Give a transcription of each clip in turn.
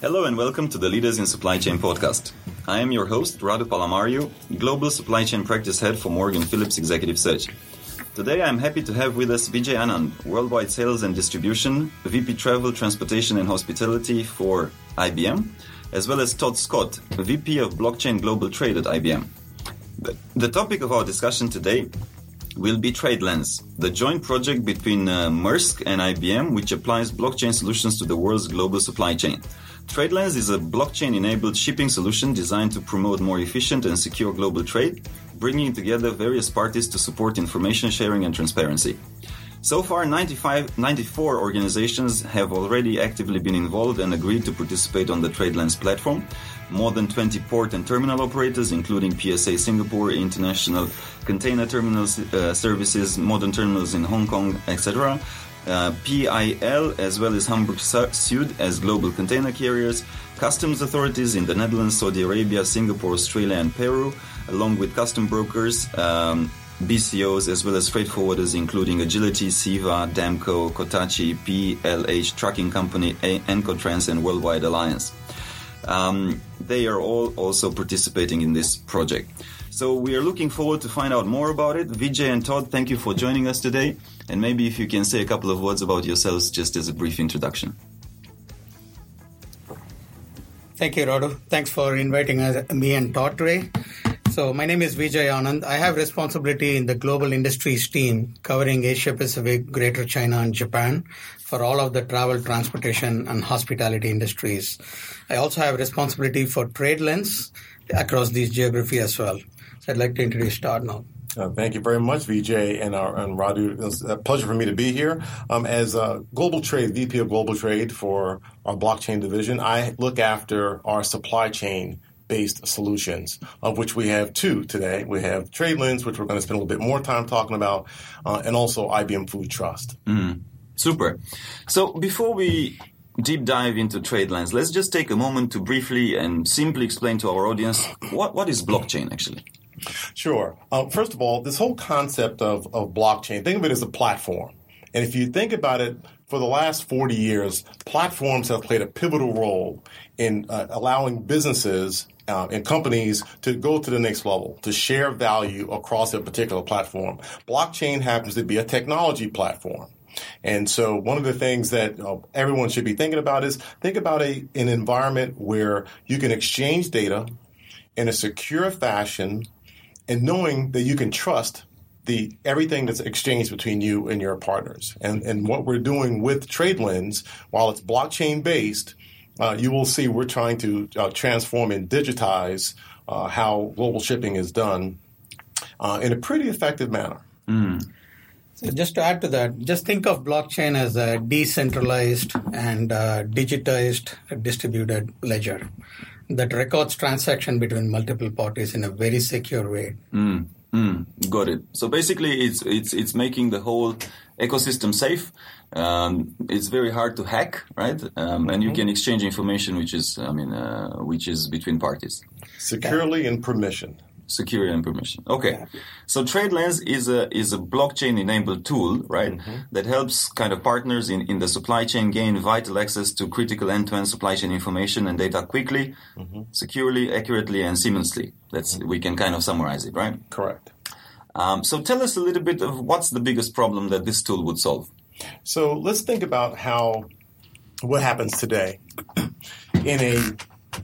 Hello and welcome to the Leaders in Supply Chain podcast. I am your host, Radu Palamariu, Global Supply Chain Practice Head for Morgan Philips Executive Search. Today I'm happy to have with us Vijay Anand, Worldwide Sales and Distribution, VP Travel, Transportation and Hospitality for IBM, as well as Todd Scott, VP of Blockchain Global Trade at IBM. The topic of our discussion today will be TradeLens, the joint project between uh, Maersk and IBM, which applies blockchain solutions to the world's global supply chain. TradeLens is a blockchain enabled shipping solution designed to promote more efficient and secure global trade, bringing together various parties to support information sharing and transparency. So far, 95, 94 organizations have already actively been involved and agreed to participate on the TradeLens platform. More than 20 port and terminal operators, including PSA Singapore, International Container Terminals uh, Services, Modern Terminals in Hong Kong, etc., uh, PIL as well as Hamburg Süd as global container carriers, customs authorities in the Netherlands, Saudi Arabia, Singapore, Australia, and Peru, along with custom brokers, um, BCOs, as well as freight forwarders, including Agility, CEVA, Damco, Kotahi, PLH Trucking Company, Ancotrans, and Worldwide Alliance. Um, they are all also participating in this project. So we are looking forward to find out more about it. Vijay and Todd, thank you for joining us today. And maybe if you can say a couple of words about yourselves just as a brief introduction. Thank you, Radu. Thanks for inviting us, me and Todd today. So my name is Vijay Anand. I have responsibility in the global industries team covering Asia Pacific, Greater China, and Japan for all of the travel, transportation, and hospitality industries. I also have responsibility for TradeLens across these geography as well. I'd like to introduce Todd now. Uh, thank you very much, Vijay and, our, and Radu. It's a pleasure for me to be here. Um, as uh, Global Trade, VP of Global Trade for our blockchain division, I look after our supply chain based solutions, of which we have two today. We have TradeLens, which we're going to spend a little bit more time talking about, uh, and also IBM Food Trust. Mm, super. So before we deep dive into TradeLens, let's just take a moment to briefly and simply explain to our audience what, what is blockchain actually? Sure. Um, first of all, this whole concept of, of blockchain, think of it as a platform. And if you think about it, for the last 40 years, platforms have played a pivotal role in uh, allowing businesses uh, and companies to go to the next level, to share value across a particular platform. Blockchain happens to be a technology platform. And so one of the things that uh, everyone should be thinking about is think about a, an environment where you can exchange data in a secure fashion and knowing that you can trust the everything that's exchanged between you and your partners. And and what we're doing with TradeLens, while it's blockchain based, uh, you will see we're trying to uh, transform and digitize uh, how global shipping is done uh, in a pretty effective manner. Mm. So just to add to that, just think of blockchain as a decentralized and uh, digitized distributed ledger that records transaction between multiple parties in a very secure way. Mm, mm, got it. So basically, it's it's it's making the whole ecosystem safe. Um, it's very hard to hack, right? Um, and you mm-hmm. can exchange information, which is, I mean, uh, which is between parties, securely and permission security and permission. Okay. So TradeLens is a is a blockchain enabled tool, right? Mm-hmm. That helps kind of partners in, in the supply chain gain vital access to critical end to end supply chain information and data quickly, mm-hmm. securely, accurately, and seamlessly. That's mm-hmm. we can kind of summarize it, right? Correct. Um, so tell us a little bit of what's the biggest problem that this tool would solve. So let's think about how what happens today in a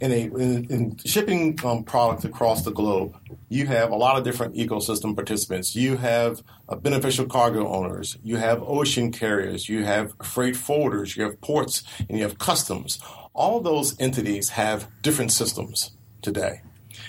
in a in, in shipping um, products across the globe, you have a lot of different ecosystem participants. You have uh, beneficial cargo owners, you have ocean carriers, you have freight forwarders, you have ports, and you have customs. All those entities have different systems today.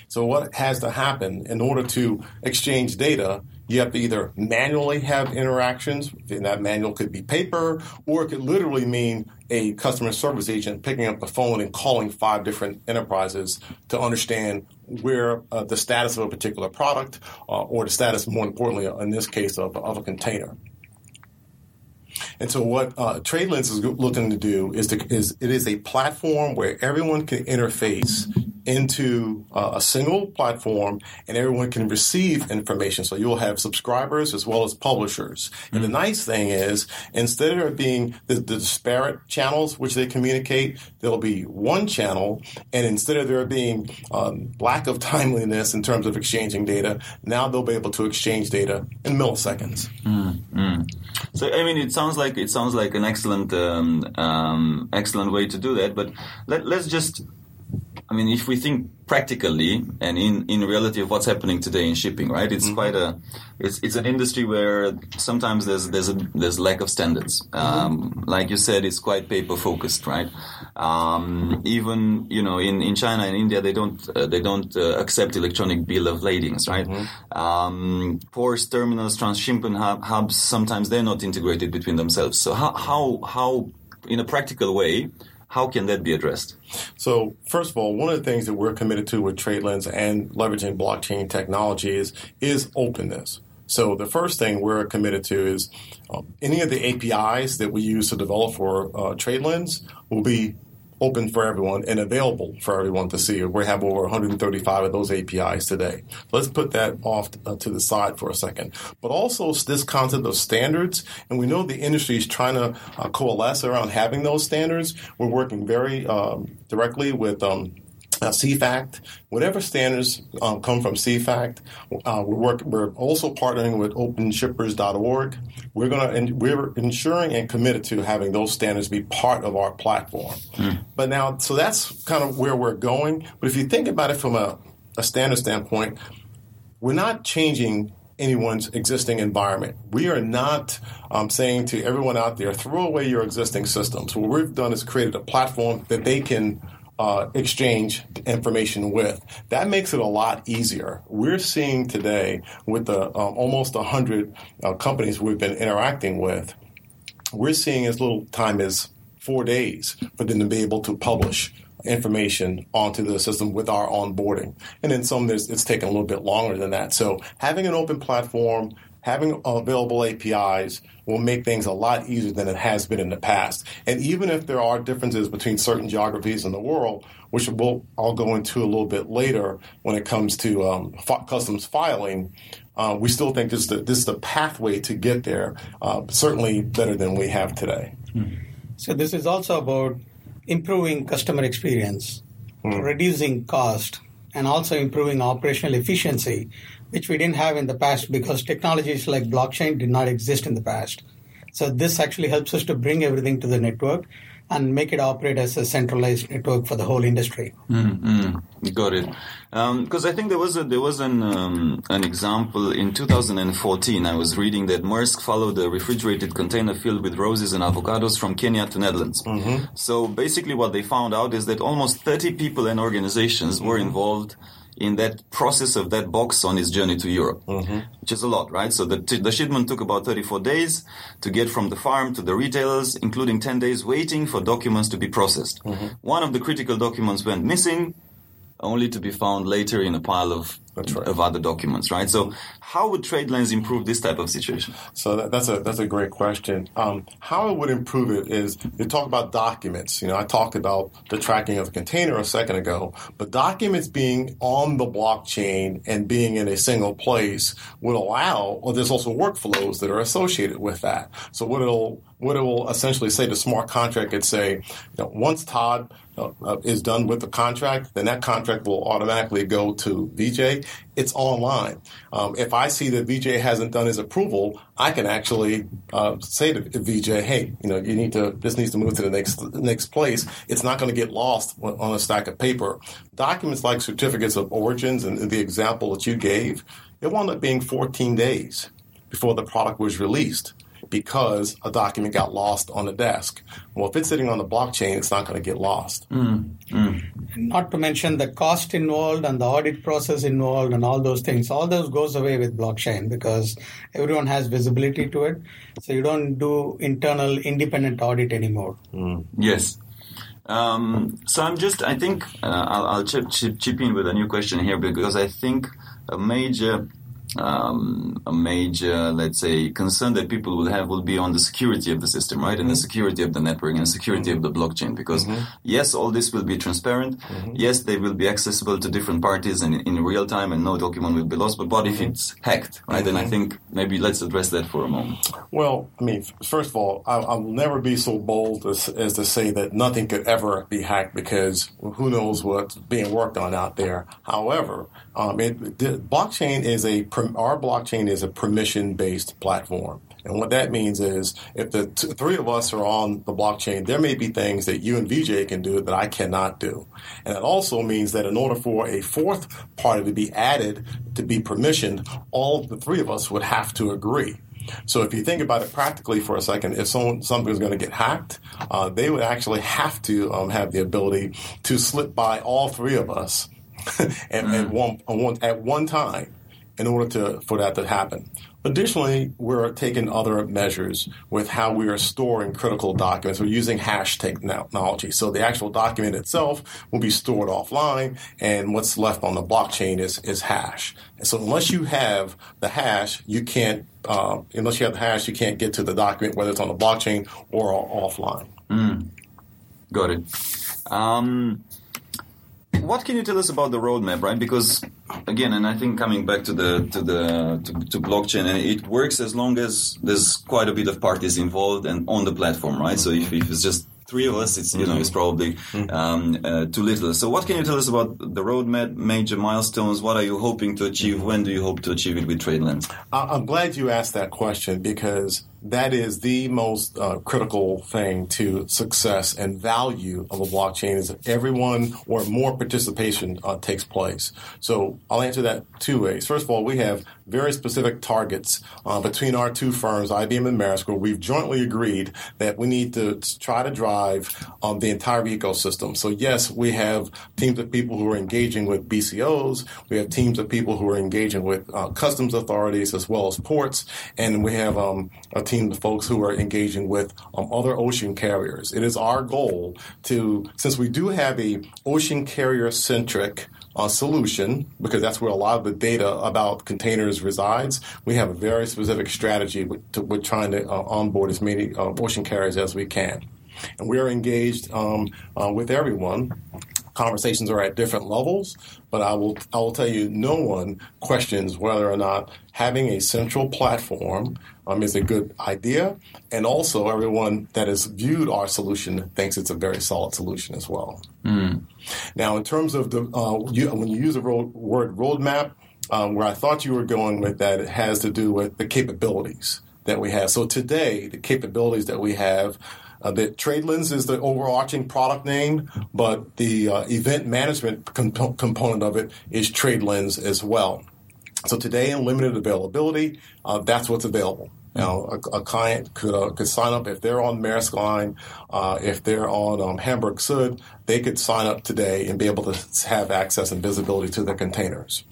So what has to happen in order to exchange data? You have to either manually have interactions, and that manual could be paper, or it could literally mean a customer service agent picking up the phone and calling five different enterprises to understand where uh, the status of a particular product, uh, or the status, more importantly, in this case, of, of a container. And so, what uh, TradeLens is looking to do is, to, is it is a platform where everyone can interface into uh, a single platform and everyone can receive information. So you'll have subscribers as well as publishers. Mm-hmm. And the nice thing is instead of being the, the, disparate channels which they communicate, there'll be one channel. And instead of there being um, lack of timeliness in terms of exchanging data, now they'll be able to exchange data in milliseconds. Mm-hmm. So I mean, it sounds like it sounds like an excellent um, um, excellent way to do that. But let, let's just I mean, if we think practically and in, in reality of what's happening today in shipping, right? It's mm-hmm. quite a, it's, it's an industry where sometimes there's, there's a, there's lack of standards. Mm-hmm. Um, like you said, it's quite paper focused, right? Um, even, you know, in, in China and India, they don't, uh, they don't uh, accept electronic bill of ladings, right? Mm-hmm. Um, ports, terminals, transshipment hub, hubs, sometimes they're not integrated between themselves. So how, how, how, in a practical way, how can that be addressed? So, first of all, one of the things that we're committed to with TradeLens and leveraging blockchain technology is, is openness. So, the first thing we're committed to is um, any of the APIs that we use to develop for uh, TradeLens will be open for everyone and available for everyone to see. We have over 135 of those APIs today. Let's put that off uh, to the side for a second. But also this concept of standards, and we know the industry is trying to uh, coalesce around having those standards. We're working very um, directly with um, uh, CEFACT, whatever standards um, come from CEFACT, uh, we're, work, we're also partnering with OpenShippers.org. We're going to we're ensuring and committed to having those standards be part of our platform. Mm. But now, so that's kind of where we're going. But if you think about it from a, a standard standpoint, we're not changing anyone's existing environment. We are not um, saying to everyone out there, throw away your existing systems. What we've done is created a platform that they can uh, exchange information with. That makes it a lot easier. We're seeing today with the um, almost 100 uh, companies we've been interacting with, we're seeing as little time as four days for them to be able to publish information onto the system with our onboarding. And then some, it's taken a little bit longer than that. So having an open platform, having available APIs will make things a lot easier than it has been in the past. And even if there are differences between certain geographies in the world, which we'll, I'll go into a little bit later when it comes to um, f- customs filing, uh, we still think this is, the, this is the pathway to get there, uh, certainly better than we have today. So this is also about improving customer experience, mm. reducing cost, and also improving operational efficiency which we didn't have in the past because technologies like blockchain did not exist in the past. So this actually helps us to bring everything to the network and make it operate as a centralized network for the whole industry. Mm-hmm. Got it. Because um, I think there was a, there was an um, an example in 2014. I was reading that Maersk followed a refrigerated container filled with roses and avocados from Kenya to Netherlands. Mm-hmm. So basically, what they found out is that almost 30 people and organizations were mm-hmm. involved in that process of that box on its journey to Europe, mm-hmm. which is a lot, right? So the, t- the shipment took about 34 days to get from the farm to the retailers, including 10 days waiting for documents to be processed. Mm-hmm. One of the critical documents went missing, only to be found later in a pile of right. of other documents, right? So, how would TradeLens improve this type of situation? So that, that's a that's a great question. Um, how it would improve it is you talk about documents. You know, I talked about the tracking of the container a second ago, but documents being on the blockchain and being in a single place would allow. Well, there's also workflows that are associated with that. So what it'll what it will essentially say, the smart contract could say, you know, once Todd uh, uh, is done with the contract, then that contract will automatically go to Vijay. It's online. Um, if I see that Vijay hasn't done his approval, I can actually uh, say to Vijay, "Hey, you know, you need to. This needs to move to the next next place. It's not going to get lost on a stack of paper." Documents like certificates of origins and the example that you gave, it wound up being 14 days before the product was released because a document got lost on the desk. Well, if it's sitting on the blockchain, it's not going to get lost. Mm, mm. Not to mention the cost involved and the audit process involved and all those things. All those goes away with blockchain because everyone has visibility to it. So you don't do internal independent audit anymore. Mm. Yes. Um, so I'm just, I think uh, I'll, I'll chip, chip, chip in with a new question here because I think a major um, a major, let's say, concern that people will have will be on the security of the system, right, and the mm-hmm. security of the network and the security of the mm-hmm. blockchain. Because mm-hmm. yes, all this will be transparent. Yes, they will be accessible to different parties and in real time, and no document will be lost. But what if it's hacked, right? And I think maybe let's address that for a moment. Well, I mean, first of all, I, I will never be so bold as, as to say that nothing could ever be hacked because who knows what's being worked on out there. However, um, it, the blockchain is a our blockchain is a permission based platform. And what that means is if the t- three of us are on the blockchain, there may be things that you and Vijay can do that I cannot do. And it also means that in order for a fourth party to be added, to be permissioned, all the three of us would have to agree. So if you think about it practically for a second, if someone something is going to get hacked, uh, they would actually have to um, have the ability to slip by all three of us at, at, one, one, at one time in order to for that to happen. Additionally, we're taking other measures with how we are storing critical documents. We're using hash technology. So the actual document itself will be stored offline, and what's left on the blockchain is, is hash. And so unless you have the hash, you can't, uh, unless you have the hash, you can't get to the document, whether it's on the blockchain or offline. Mm. Got it. Um, what can you tell us about the roadmap, right? Because again, and I think coming back to the to the to, to, blockchain, it works as long as there's quite a bit of parties involved and on the platform, right? So if, if it's just three of us, it's you know it's probably um, uh, too little. So what can you tell us about the roadmap, major milestones? What are you hoping to achieve? When do you hope to achieve it with TradeLens? I'm glad you asked that question because that is the most uh, critical thing to success and value of a blockchain is that everyone or more participation uh, takes place. So I'll answer that two ways. First of all, we have very specific targets uh, between our two firms, IBM and Maersk, where we've jointly agreed that we need to try to drive um, the entire ecosystem. So yes, we have teams of people who are engaging with BCOs. We have teams of people who are engaging with uh, customs authorities as well as ports, and we have um, a team team of folks who are engaging with um, other ocean carriers. It is our goal to, since we do have a ocean carrier centric uh, solution, because that's where a lot of the data about containers resides. We have a very specific strategy with, to, with trying to uh, onboard as many uh, ocean carriers as we can. And we are engaged um, uh, with everyone conversations are at different levels, but I will I will tell you, no one questions whether or not having a central platform um, is a good idea, and also everyone that has viewed our solution thinks it's a very solid solution as well. Mm. Now, in terms of the uh, you, when you use the road, word roadmap, um, where I thought you were going with that, it has to do with the capabilities that we have. So today, the capabilities that we have uh, the TradeLens is the overarching product name, but the uh, event management comp- component of it is TradeLens as well. So today, in limited availability, uh, that's what's available. Now, a, a client could uh, could sign up if they're on Maersk Line, uh, if they're on um, Hamburg Süd, they could sign up today and be able to have access and visibility to their containers.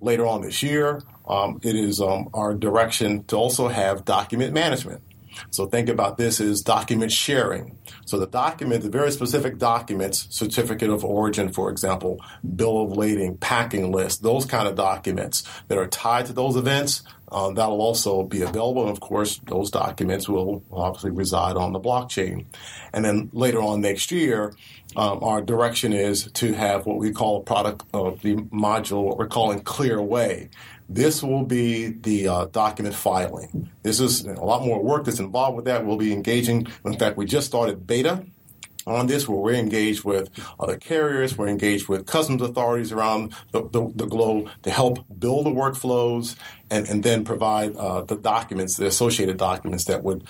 later on this year, um, it is um, our direction to also have document management. So think about this as document sharing. So the document, the very specific documents, certificate of origin, for example, bill of lading, packing list, those kind of documents that are tied to those events, uh, that'll also be available. And of course, those documents will obviously reside on the blockchain. And then later on next year, um, our direction is to have what we call a product of the module, what we're calling Clear Clearway. This will be the uh, document filing. This is a lot more work that's involved with that. We'll be engaging. In fact, we just started beta on this where we're engaged with other carriers, we're engaged with customs authorities around the, the, the globe to help build the workflows and, and then provide uh, the documents, the associated documents that would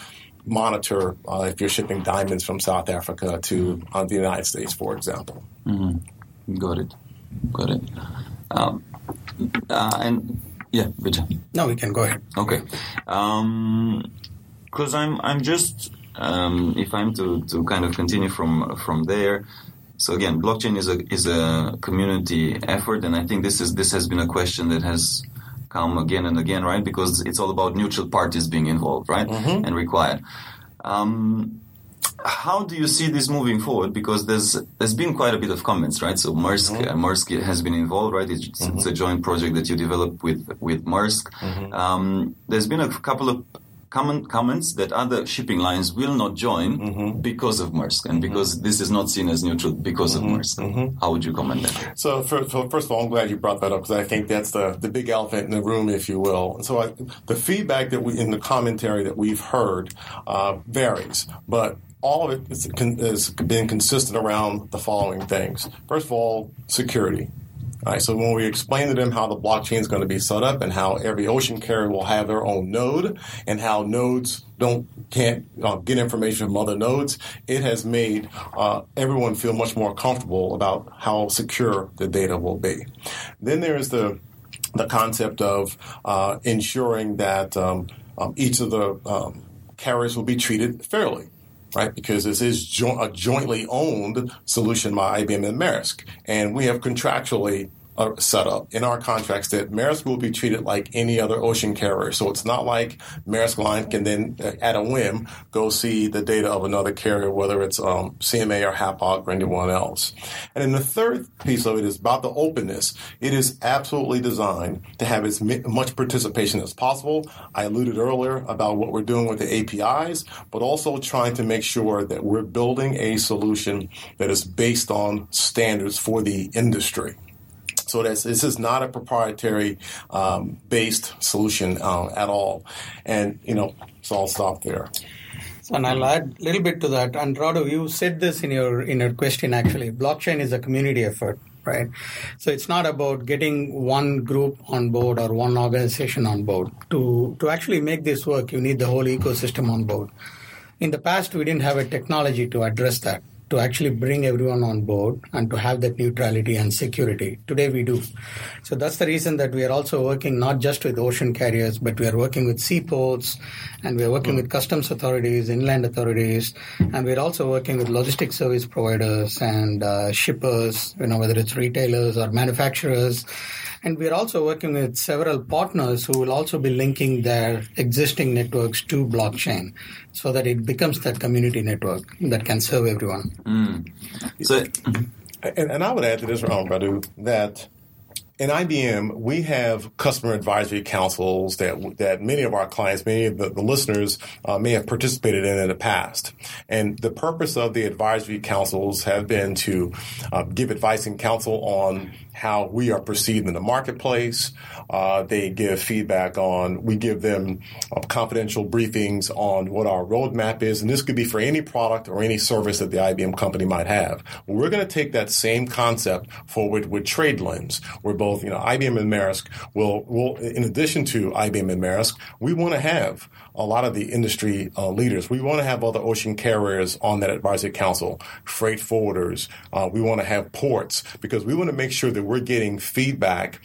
monitor uh, if you're shipping diamonds from South Africa to uh, the United States, for example. Mm-hmm. Got it. Got it. Um, uh, and yeah, Vijay. No, we can go ahead. Okay. Um, because I'm I'm just um, if I'm to, to kind of continue from from there. So again, blockchain is a is a community effort, and I think this is this has been a question that has come again and again, right? Because it's all about neutral parties being involved, right, mm-hmm. and required. Um, how do you see this moving forward? Because there's there's been quite a bit of comments, right? So Maersk mm-hmm. uh, Maersk has been involved, right? It's, mm-hmm. it's, a joint project that you developed with with Maersk. Mm-hmm. Um, there's been a couple of common comments that other shipping lines will not join mm-hmm. because of Maersk and because mm-hmm. this is not seen as neutral because of Maersk. How would you comment that? So, for, first of all, I'm glad you brought that up because I think that's the, the big elephant in the room, if you will. And so I, the feedback that we in the commentary that we've heard uh, varies, but all of it has been consistent around the following things. First of all, security. All right, so when we explain to them how the blockchain is going to be set up and how every ocean carrier will have their own node and how nodes don't can't uh, get information from other nodes, it has made uh, everyone feel much more comfortable about how secure the data will be. Then there is the the concept of uh, ensuring that um, um, each of the um, carriers will be treated fairly right? Because this is jo- a jointly owned solution by IBM and Maersk. And we have contractually uh, set up in our contracts that Maersk will be treated like any other ocean carrier. So it's not like Maersk Line can then, uh, at a whim, go see the data of another carrier, whether it's um, CMA or Hapag or anyone else. And then the third piece of it is about the openness. It is absolutely designed to have as much participation as possible. I alluded earlier about what we're doing with the APIs, but also trying to make sure that we're building a solution that is based on standards for the industry. So this is not a proprietary um, based solution uh, at all. And, you know, so I'll stop there. And I'll add a little bit to that. And Radu, you said this in your in your question actually. Blockchain is a community effort, right? So it's not about getting one group on board or one organization on board. To to actually make this work, you need the whole ecosystem on board. In the past, we didn't have a technology to address that to actually bring everyone on board and to have that neutrality and security. Today we do. So that's the reason that we are also working not just with ocean carriers, but we are working with seaports and we are working with customs authorities, inland authorities, and we're also working with logistic service providers and uh, shippers, you know, whether it's retailers or manufacturers and we're also working with several partners who will also be linking their existing networks to blockchain so that it becomes that community network that can serve everyone. Mm. So, and, and, I would add to this, Ram Radu, that in IBM, we have customer advisory councils that that many of our clients, many of the, the listeners uh, may have participated in in the past. And the purpose of the advisory councils have been to uh, give advice and counsel on how we are perceived in the marketplace. Uh, they give feedback on, we give them uh, confidential briefings on what our roadmap is. And this could be for any product or any service that the IBM company might have. We're going to take that same concept forward with TradeLens, where both, you know, IBM and Maersk will, will in addition to IBM and Maersk, we want to have a lot of the industry uh, leaders. We want to have other ocean carriers on that advisory council, freight forwarders. Uh, we want to have ports because we want to make sure that we're getting feedback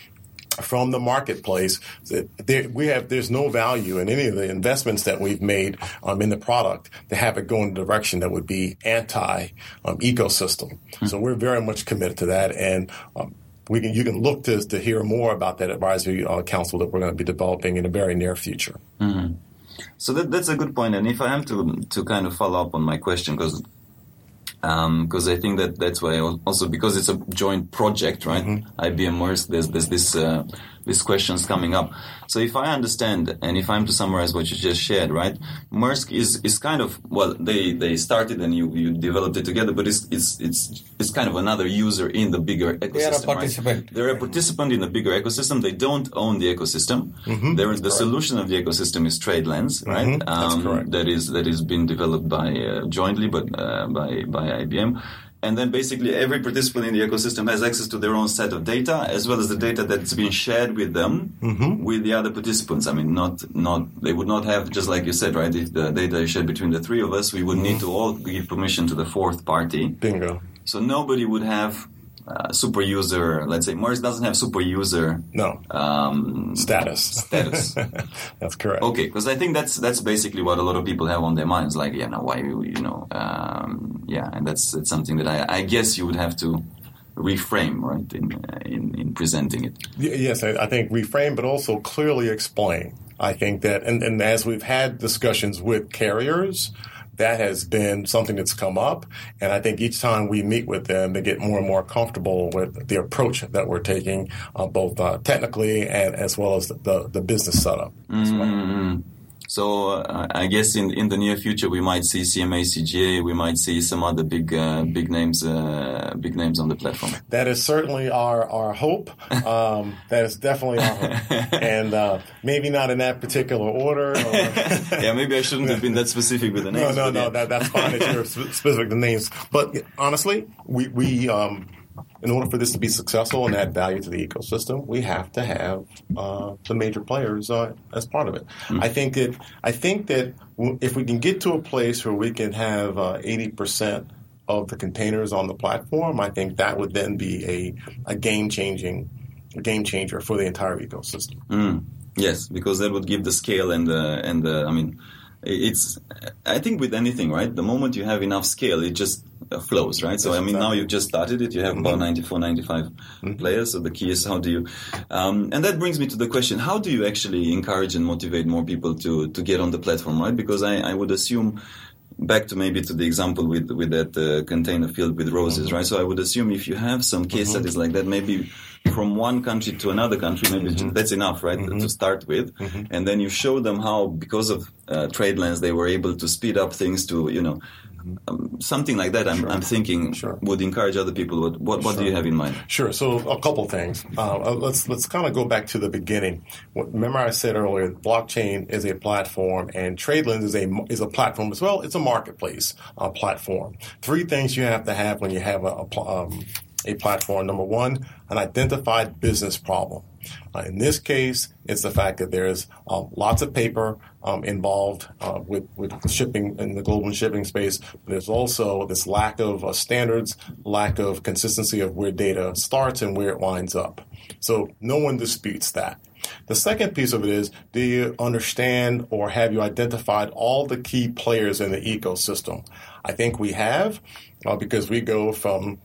from the marketplace that there, we have there's no value in any of the investments that we've made um, in the product to have it go in a direction that would be anti um, ecosystem. Mm-hmm. So we're very much committed to that, and um, we can you can look to to hear more about that advisory uh, council that we're going to be developing in the very near future. Mm-hmm. So that, that's a good point. And if I am to to kind of follow up on my question, because because um, I think that that's why also because it's a joint project, right? Mm-hmm. IBM Maersk, there's there's this uh, these questions coming up. So if I understand, and if I'm to summarize what you just shared, right? Maersk is, is kind of well, they, they started and you, you developed it together, but it's it's it's it's kind of another user in the bigger ecosystem. They are a participant. Right? They're a participant in the bigger ecosystem. They don't own the ecosystem. Mm-hmm. the correct. solution of the ecosystem is TradeLens, mm-hmm. right? Mm-hmm. Um, That's correct. That is that is being developed by uh, jointly, but uh, by by IBM and then basically every participant in the ecosystem has access to their own set of data as well as the data that's being shared with them mm-hmm. with the other participants i mean not not they would not have just like you said right if the data is shared between the three of us we would mm-hmm. need to all give permission to the fourth party bingo so nobody would have uh, super user, let's say Maersk doesn't have super user no um, status. Status. that's correct. Okay, because I think that's that's basically what a lot of people have on their minds. Like, yeah, now why you know, um, yeah, and that's it's something that I, I guess you would have to reframe right in uh, in, in presenting it. Yes, I, I think reframe, but also clearly explain. I think that, and, and as we've had discussions with carriers, that has been something that's come up. And I think each time we meet with them, they get more and more comfortable with the approach that we're taking, uh, both uh, technically and as well as the, the business setup. Mm-hmm. So uh, I guess in in the near future we might see CMA CGM, we might see some other big uh, big names uh, big names on the platform. That is certainly our our hope. Um, that is definitely our hope, and uh, maybe not in that particular order. Or... yeah, maybe I shouldn't have been that specific with the names. No, no, no. yeah. That, that's fine that you're specific the names, but honestly, we we. Um, in order for this to be successful and add value to the ecosystem, we have to have uh, the major players uh, as part of it. Mm. I think that I think that w- if we can get to a place where we can have uh, eighty percent of the containers on the platform, I think that would then be a, a game changing game changer for the entire ecosystem. Mm. Yes, because that would give the scale and the and the. I mean, it's. I think with anything, right? The moment you have enough scale, it just uh, Uh, flows, right? So I mean, now you've just started it. You have about mm-hmm. 94, 95 mm-hmm. players. So the key is how do you, um, and that brings me to the question: How do you actually encourage and motivate more people to to get on the platform, right? Because I, I would assume. Back to maybe to the example with with that uh, container filled with roses, mm-hmm. right? So I would assume if you have some case studies like that, maybe from one country to another country, maybe that's enough, right, to start with, and then you show them how, because of uh, TradeLens, they were able to speed up things to, you know, um, something like that. I'm, I'm thinking Sure. would encourage other people. What what, what do you have in mind? Sure. So a couple things. Uh, let's let's kind of go back to the beginning. What- Remember, I said earlier, blockchain is a platform, and TradeLens is a is a platform as well. It's a marketplace uh, platform. Three things you have to have when you have a a, um, a platform. Number one, an identified business problem. Uh, in this case, it's the fact that there's uh, lots of paper um, involved uh, with, with shipping in the global shipping space. There's also this lack of uh, standards, lack of consistency of where data starts and where it winds up. So no one disputes that. The second piece of it is do you understand or have you identified all the key players in the ecosystem? I think we have uh, because we go from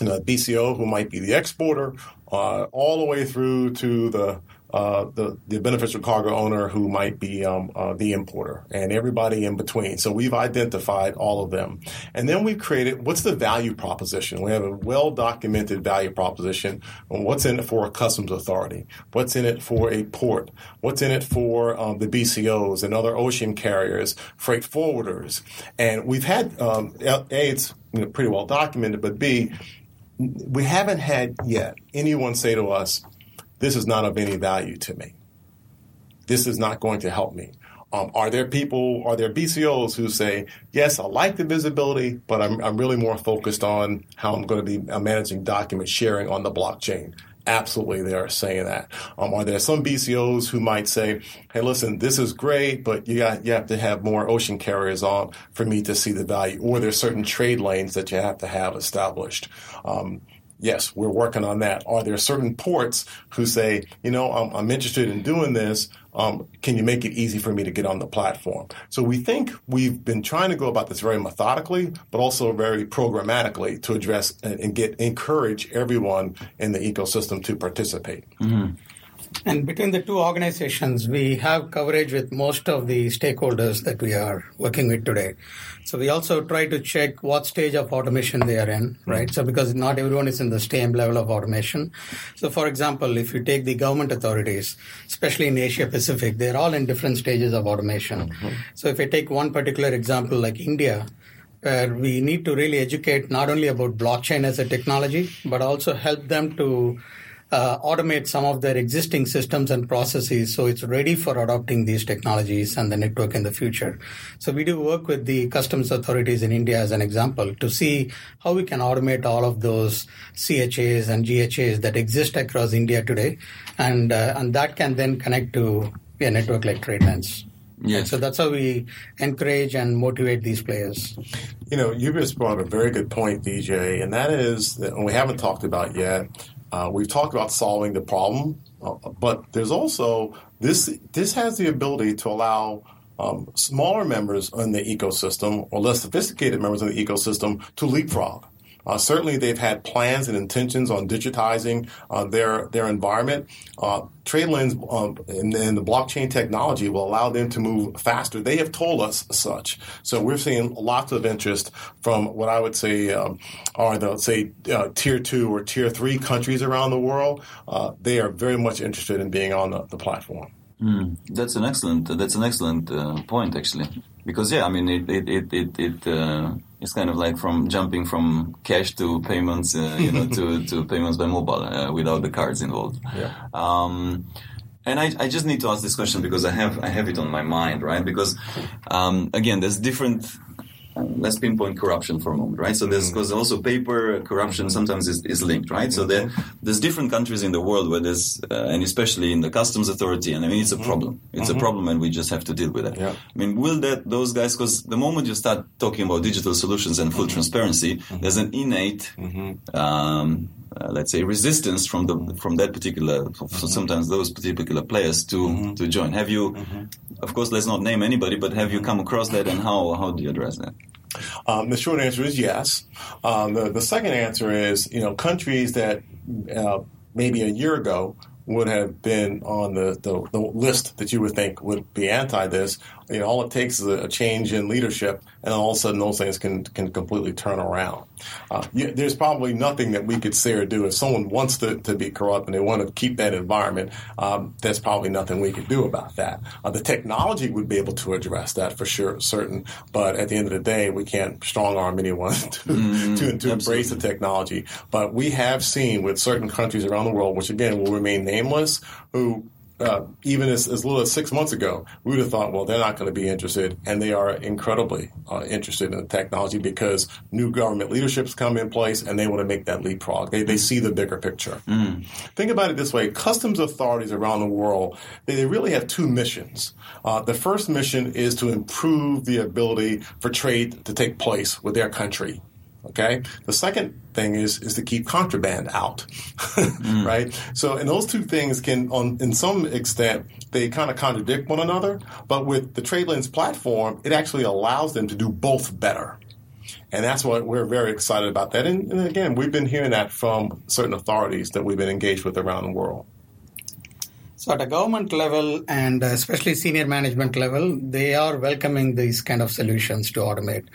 you know, BCO, who might be the exporter, uh, all the way through to the uh, the, the beneficial cargo owner who might be um, uh, the importer and everybody in between. So we've identified all of them. And then we've created what's the value proposition? We have a well documented value proposition on what's in it for a customs authority, what's in it for a port, what's in it for um, the BCOs and other ocean carriers, freight forwarders. And we've had, um, A, it's you know, pretty well documented, but B, we haven't had yet anyone say to us, this is not of any value to me. This is not going to help me. Um, are there people, are there BCOs who say, yes, I like the visibility, but I'm, I'm really more focused on how I'm going to be managing document sharing on the blockchain? Absolutely, they are saying that. Um, are there some BCOs who might say, "Hey, listen, this is great, but you got you have to have more ocean carriers on for me to see the value." Or there's certain trade lanes that you have to have established. Um, yes, we're working on that. Are there certain ports who say, you know, I'm, I'm interested in doing this. Um, can you make it easy for me to get on the platform? So we think we've been trying to go about this very methodically, but also very programmatically to address and, and get encourage everyone in the ecosystem to participate. And between the two organizations, we have coverage with most of the stakeholders that we are working with today. So we also try to check what stage of automation they are in, right? So because not everyone is in the same level of automation. So for example, if you take the government authorities, especially in Asia Pacific, they're all in different stages of automation. Mm-hmm. So if I take one particular example like India, where we need to really educate not only about blockchain as a technology, but also help them to uh, automate some of their existing systems and processes so it's ready for adopting these technologies and the network in the future. So we do work with the customs authorities in India as an example to see how we can automate all of those CHAs and GHAs that exist across India today, and uh, and that can then connect to a network like TradeLens. Yes. So that's how we encourage and motivate these players. You know, you just brought a very good point, DJ, and that is that we haven't talked about yet. Uh, we've talked about solving the problem, uh, but there's also this. This has the ability to allow um, smaller members in the ecosystem or less sophisticated members of the ecosystem to leapfrog. Uh, certainly, they've had plans and intentions on digitizing uh, their their environment. Uh, TradeLens um, and, and, the blockchain technology will allow them to move faster. They have told us such. So we're seeing lots of interest from what I would say um, are the say uh, tier two or tier three countries around the world. Uh, they are very much interested in being on the, the platform. Mm, that's an excellent. That's an excellent uh, point, actually, because yeah, I mean, it it it it, it uh, it's kind of like from jumping from cash to payments, uh, you know, to to payments by mobile uh, without the cards involved. Yeah. Um, and I, I just need to ask this question because I have I have it on my mind, right? Because um, again, there's different let's pinpoint corruption for a moment, right? So there's because mm-hmm. also paper corruption mm-hmm. sometimes is, is linked, right? So there, mm-hmm. there's different countries in the world where there's, uh, and especially in the customs authority, and I mean it's a problem. It's a problem, and we just have to deal with it. Yeah. I mean, will that those guys? Because the moment you start talking about digital solutions and full transparency, there's an innate. Um, uh, let's say resistance from the from that particular mm-hmm. sometimes those particular players to mm-hmm. to join have you mm-hmm. Of course let's not name anybody but have you come across that and how how do you address that um, the short answer is yes. Um, the, the second answer is, you know, countries that uh, maybe a year ago would have been on the, the, the, list that you would think would be anti this. You know, all it takes is a, change in leadership, and all of a sudden those things can can completely turn around. Uh, you, there's probably nothing that we could say or do if someone wants to, to be corrupt and they want to keep that environment. Um, there's probably nothing we could do about that. Uh, the technology would be able to address that for sure, certain. But at the end of the day, we can't strong arm anyone to mm, to, to embrace the technology. But we have seen with certain countries around the world, which again will remain nameless, who uh, even as, as little as six months ago, we would have thought, well, they're not going to be interested, and they are incredibly uh, interested in the technology because new government leadership's come in place, and they want to make that leapfrog. They, they see the bigger picture. Mm. Think about it this way: customs authorities around the world they, they really have two missions. Uh, the first mission is to improve the ability for trade to take place with their country. Okay. The second thing is is to keep contraband out, mm. right? So, and those two things can, on in some extent, they kind of contradict one another. But with the TradeLens platform, it actually allows them to do both better. And that's what we're very excited about that. And, and again, we've been hearing that from certain authorities that we've been engaged with around the world. So at a government level and especially senior management level, they are welcoming these kind of solutions to automate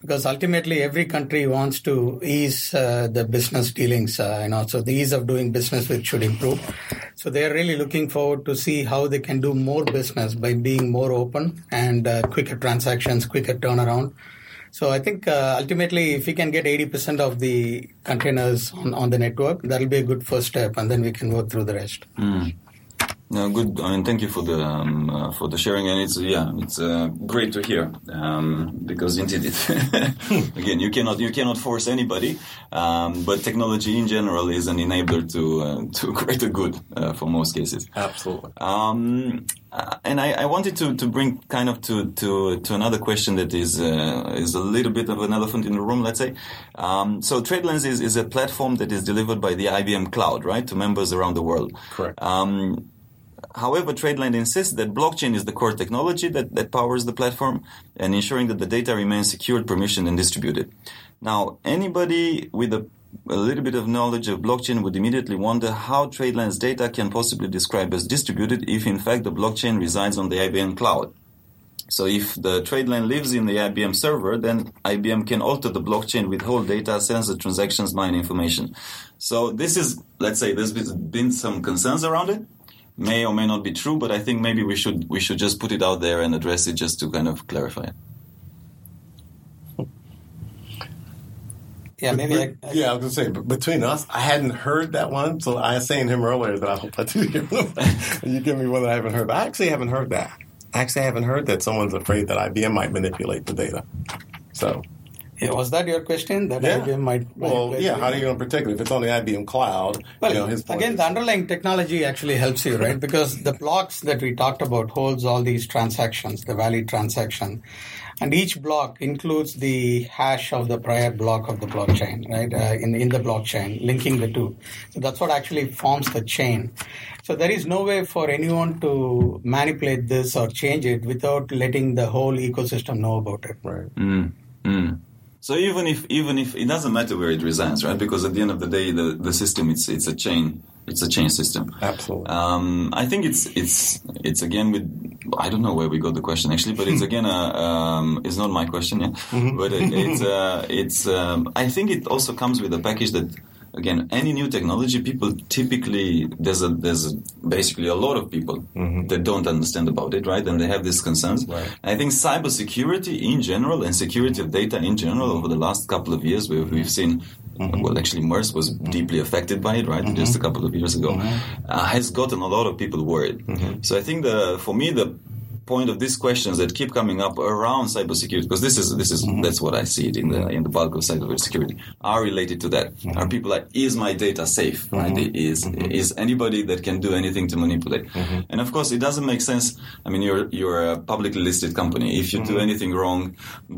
because ultimately every country wants to ease uh, the business dealings, uh, you know, so the ease of doing business which should improve. So they are really looking forward to see how they can do more business by being more open and uh, quicker transactions, quicker turnaround. So I think uh, ultimately, if we can get 80% of the containers on, on the network, that'll be a good first step, and then we can work through the rest. Mm. No, good. I mean, thank you for the um, uh, for the sharing, and it's yeah, it's uh, great to hear um, because indeed, it again, you cannot you cannot force anybody, um, but technology in general is an enabler to uh, to greater good uh, for most cases. Absolutely. Um, uh, and I, I, wanted to, to bring kind of to, to, to another question that is uh, is a little bit of an elephant in the room, let's say. Um, so TradeLens is, is a platform that is delivered by the IBM Cloud, right, to members around the world. Correct. However, TradeLens insists that blockchain is the core technology that, that powers the platform and ensuring that the data remains secured, permissioned, and distributed. Now, anybody with a, a little bit of knowledge of blockchain would immediately wonder how TradeLens data can possibly describe as distributed if in fact the blockchain resides on the IBM cloud. So if the TradeLens lives in the IBM server, then IBM can alter the blockchain, withhold data, censor transactions, mine information. So this is, let's say, there's been some concerns around it may or may not be true, but I think maybe we should we should just put it out there and address it just to kind of clarify it. Yeah, maybe. But, I, I, yeah, I was gonna say, but between us, I hadn't heard that one, so I was saying him earlier that I hope I do hear them. you give me one that I haven't heard. But I actually haven't heard that. I actually haven't heard that someone's afraid that IBM might manipulate the data. So yeah, was that your question? That yeah. IBM might. Well, yeah. How are you going to protect it if it's on the IBM cloud? Well, you know, again, is, the underlying technology actually helps you, right? because the blocks that we talked about holds all these transactions, the valid transaction, and each block includes the hash of the prior block of the blockchain, right? Uh, in in the blockchain, linking the two. So that's what actually forms the chain. So there is no way for anyone to manipulate this or change it without letting the whole ecosystem know about it. Right. Mm. Mm. So even if even if it doesn't matter where it resides, right? Because at the end of the day, the, the system it's it's a chain it's a chain system. Absolutely. Um, I think it's it's it's again with I don't know where we got the question actually, but it's again a um, it's not my question, yeah. Mm-hmm. But it, it's uh, it's um, I think it also comes with a package that again any new technology people typically there's a there's a, basically a lot of people that don't understand about it right and they have these concerns Mm-hmm. Right. i think cybersecurity in general and security of data in general over the last couple of years we've, we've seen Mm-hmm. well actually Maersk was deeply affected by it right just a couple of years ago Mm-hmm. uh, has gotten a lot of people worried so i think the for me the point of these questions that keep coming up around cybersecurity, because this is this is Mm-hmm. that's what I see it in the in the bulk of cybersecurity, are related to that. Mm-hmm. Are people like, is my data safe? Right? Is is anybody that can do anything to manipulate? Mm-hmm. And of course, it doesn't make sense. I mean, you're you're a publicly listed company. If you do Mm-hmm. anything wrong,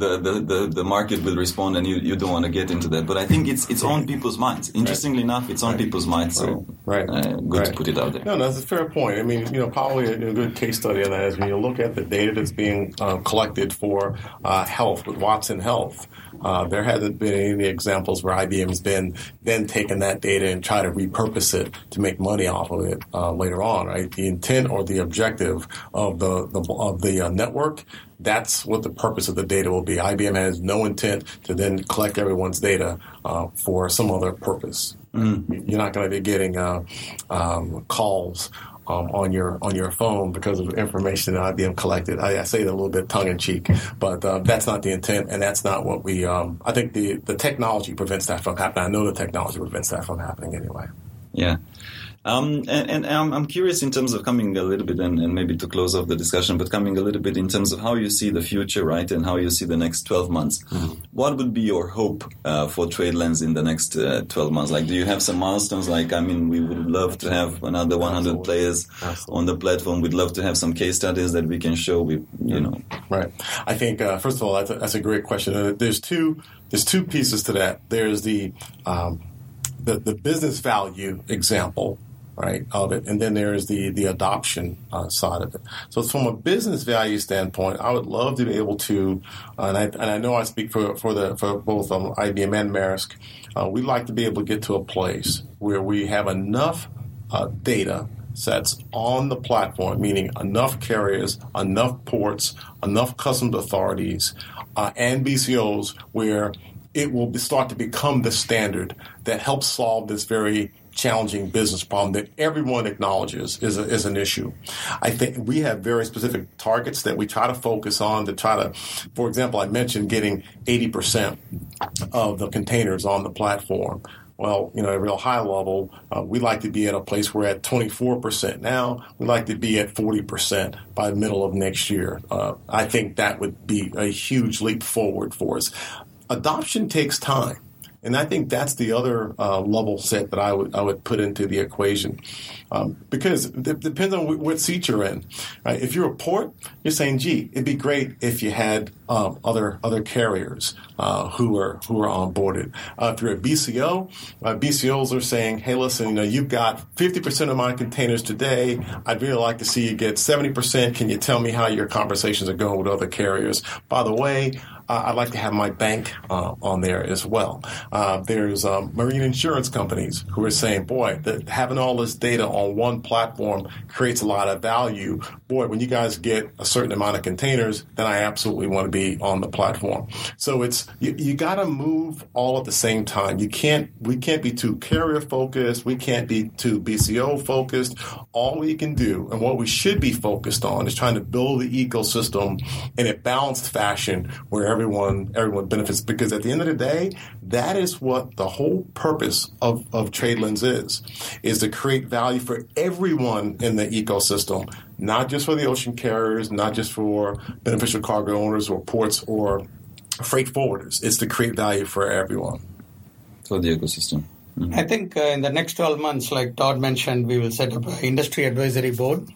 the, the, the, the market will respond, and you, you don't want to get into that. But I think it's it's on people's minds. Interestingly enough, it's on people's minds. So Right. uh, good to put it out there. No, no, that's a fair point. I mean, you know, probably a, a good case study on that is when you look at the data that's being uh, collected for uh, health with Watson Health. Uh, there hasn't been any examples where IBM has been then taken that data and try to repurpose it to make money off of it uh, later on. Right, the intent or the objective of the, the of the uh, network. That's what the purpose of the data will be. IBM has no intent to then collect everyone's data uh, for some other purpose. You're not going to be getting uh, um, calls um, on your on your phone because of information that IBM collected. I, I say that a little bit tongue in cheek, but uh, that's not the intent, and that's not what we. Um, I think the the technology prevents that from happening. I know the technology prevents that from happening anyway. Yeah. Um, and, and I'm, I'm curious in terms of coming a little bit and, and maybe to close off the discussion, but coming a little bit in terms of how you see the future, right, and how you see the next 12 months. What would be your hope uh, for TradeLens in the next uh, 12 months? Like, do you have some milestones? Like, I mean, we would love to have another 100 Absolutely. players Absolutely. on the platform. We'd love to have some case studies that we can show. We, you know, Right. I think uh, first of all, that's a, that's a great question. Uh, There's two there's two pieces to that. There's the um, the, the business value example, right, of it, and then there's the the adoption uh, side of it. So from a business value standpoint, I would love to be able to, uh, and I and I know I speak for for the for both um, IBM and Maersk. Uh, we'd like to be able to get to a place where we have enough uh, data sets on the platform, meaning enough carriers, enough ports, enough customs authorities, uh, and BCOs where it will start to become the standard that helps solve this very challenging business problem that everyone acknowledges is, a, is an issue. I think we have very specific targets that we try to focus on to try to, for example, I mentioned getting 80% of the containers on the platform. Well, you know, at a real high level, uh, we like to be at a place we're at 24% now. We like to be at 40% by the middle of next year. Uh, I think that would be a huge leap forward for us. Adoption takes time. And I think that's the other uh, level set that I would I would put into the equation, um, because it depends on wh- what seat you're in. Right? If you're a port, you're saying, "Gee, it'd be great if you had um, other other carriers uh, who are who are onboarded." Uh, if you're a BCO, uh, BCOs are saying, "Hey, listen, you know, you've got 50% of my containers today. I'd really like to see you get 70%. Can you tell me how your conversations are going with other carriers? By the way." I'd like to have my bank uh, on there as well. Uh, there's um, marine insurance companies who are saying, boy, that having all this data on one platform creates a lot of value. Boy, when you guys get a certain amount of containers, then I absolutely want to be on the platform. So it's you, you got to move all at the same time. You can't we can't be too carrier focused. We can't be too BCO focused. All we can do and what we should be focused on is trying to build the ecosystem in a balanced fashion where everyone everyone benefits because at the end of the day that is what the whole purpose of, of TradeLens is is to create value for everyone in the ecosystem not just for the ocean carriers not just for beneficial cargo owners or ports or freight forwarders it's to create value for everyone for the ecosystem. I think uh, in the next 12 months, like Todd mentioned, we will set up an industry advisory board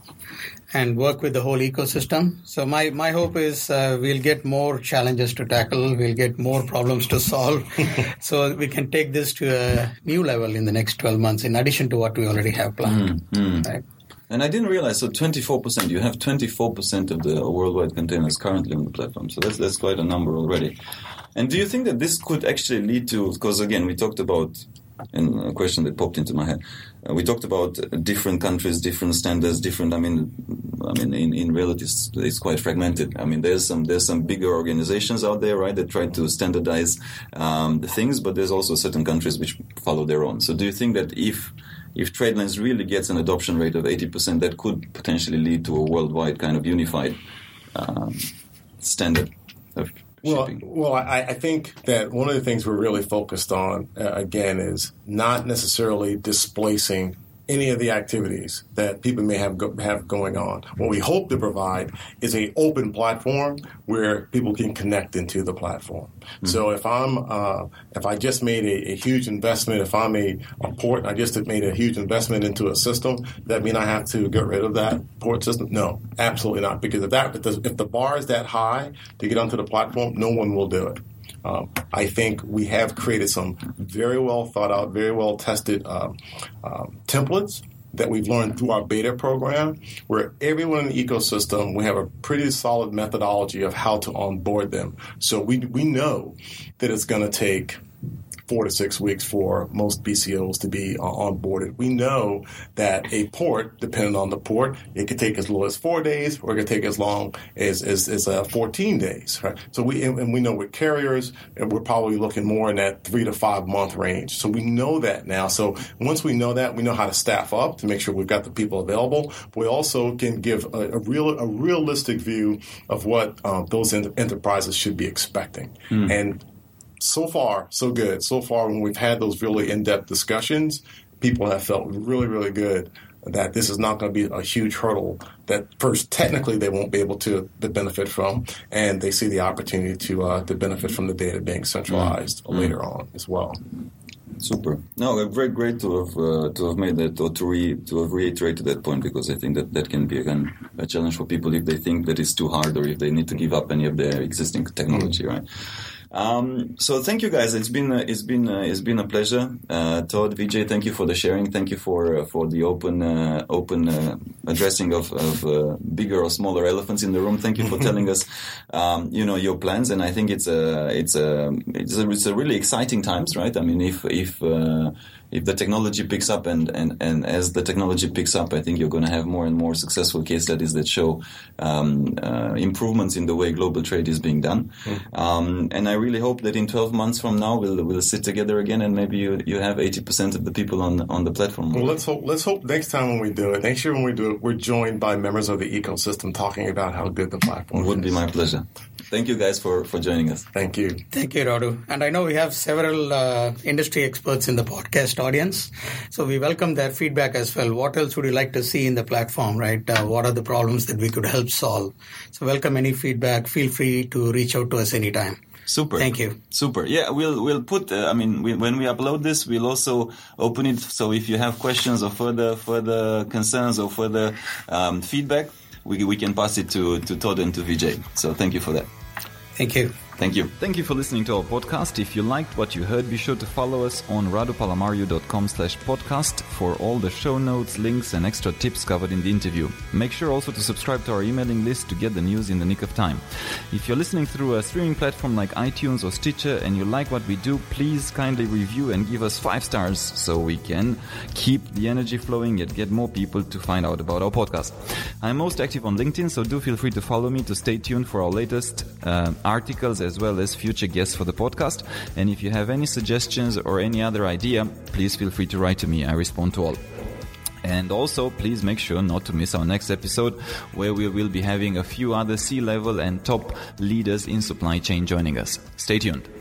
and work with the whole ecosystem. So my, my hope is uh, we'll get more challenges to tackle, we'll get more problems to solve, so we can take this to a new level in the next 12 months, in addition to what we already have planned. Right? And I didn't realize, so 24%, you have 24% of the worldwide containers currently on the platform. So that's, that's quite a number already. And do you think that this could actually lead to? Because again, we talked about and a question that popped into my head. Uh, we talked about different countries, different standards, different. I mean, I mean, in, in reality, it's, it's, quite fragmented. I mean, there's some there's some bigger organizations out there, right, that try to standardize um, the things, but there's also certain countries which follow their own. So, do you think that if if TradeLens really gets an adoption rate of 80%, that could potentially lead to a worldwide kind of unified um, standard of well, well, I, I, think that one of the things we're really focused on, uh, again, is not necessarily displacing any of the activities that people may have go, have going on. What we hope to provide is an open platform where people can connect into the platform. Mm-hmm. So if I'm uh, if I just made a, a, huge investment, if I'm a, a port, I just made a huge investment into a system, that mean I have to get rid of that port system? No, absolutely not. Because if that if the, if the bar is that high to get onto the platform, no one will do it. Um, I think we have created some very well thought out, very well tested um, um, templates that we've learned through our beta program, where everyone in the ecosystem, we have a pretty solid methodology of how to onboard them. So we, we know that it's going to take four to six weeks for most BCOs to be uh, onboarded. We know that a port, depending on the port, it could take as low as four days, or it could take as long as as, as uh, 14 days. Right. So we and we know with carriers, we're probably looking more in that three to five month range. So we know that now. So once we know that, we know how to staff up to make sure we've got the people available. But we also can give a, a real a realistic view of what um, those enterprises should be expecting. Mm. And so far, so good. So far, when we've had those really in depth discussions, people have felt really, really good that this is not going to be a huge hurdle that first technically they won't be able to, to benefit from and they see the opportunity to uh, to benefit from the data being centralized mm-hmm. later on as well super no very great to have uh, to have made that or to re, to have reiterated that point because I think that that can be again a challenge for people if they think that it's too hard or if they need to give up any of their existing technology mm-hmm. right um, so thank you guys. It's been uh, it's been uh, it's been a pleasure. Uh, Todd, Vijay, thank you for the sharing. Thank you for uh, for the open uh, open uh, addressing of, of bigger or smaller elephants in the room. Thank you for telling us, um, you know, your plans. And I think it's a it's a it's a, it's a really exciting times, right? I mean, if if if the technology picks up and, and, and as the technology picks up, I think you're going to have more and more successful case studies that show um, uh, improvements in the way global trade is being done. Mm. Um, and I really hope that in 12 months from now we'll we'll sit together again and maybe you, you have 80% of the people on on the platform. Well, let's hope let's hope next time when we do it, next year when we do it, we're joined by members of the ecosystem talking about how good the platform it Would is. be my pleasure. Thank you guys for, for joining us. Thank you. Thank you, Radu. And I know we have several uh, industry experts in the podcast audience. So we welcome their feedback as well. What else would you like to see in the platform, right? Uh, what are the problems that we could help solve? So welcome any feedback. Feel free to reach out to us anytime. Super. Thank you. Super. Yeah, we'll we'll put. Uh, I mean, we, when we upload this, we'll also open it. So if you have questions or further further concerns or further um, feedback, we we can pass it to to Todd and to Vijay. So thank you for that. Thank you. Thank you. Thank you for listening to our podcast. If you liked what you heard, be sure to follow us on radupalamariu.com slash podcast for all the show notes, links, and extra tips covered in the interview. Make sure also to subscribe to our emailing list to get the news in the nick of time. If you're listening through a streaming platform like iTunes or Stitcher and you like what we do, please kindly review and give us five stars so we can keep the energy flowing and get more people to find out about our podcast. I'm most active on LinkedIn, so do feel free to follow me to stay tuned for our latest uh, articles as well as future guests for the podcast. And if you have any suggestions or any other idea, please feel free to write to me. I respond to all. And also, please make sure not to miss our next episode where we will be having a few other C level and top leaders in supply chain joining us. Stay tuned.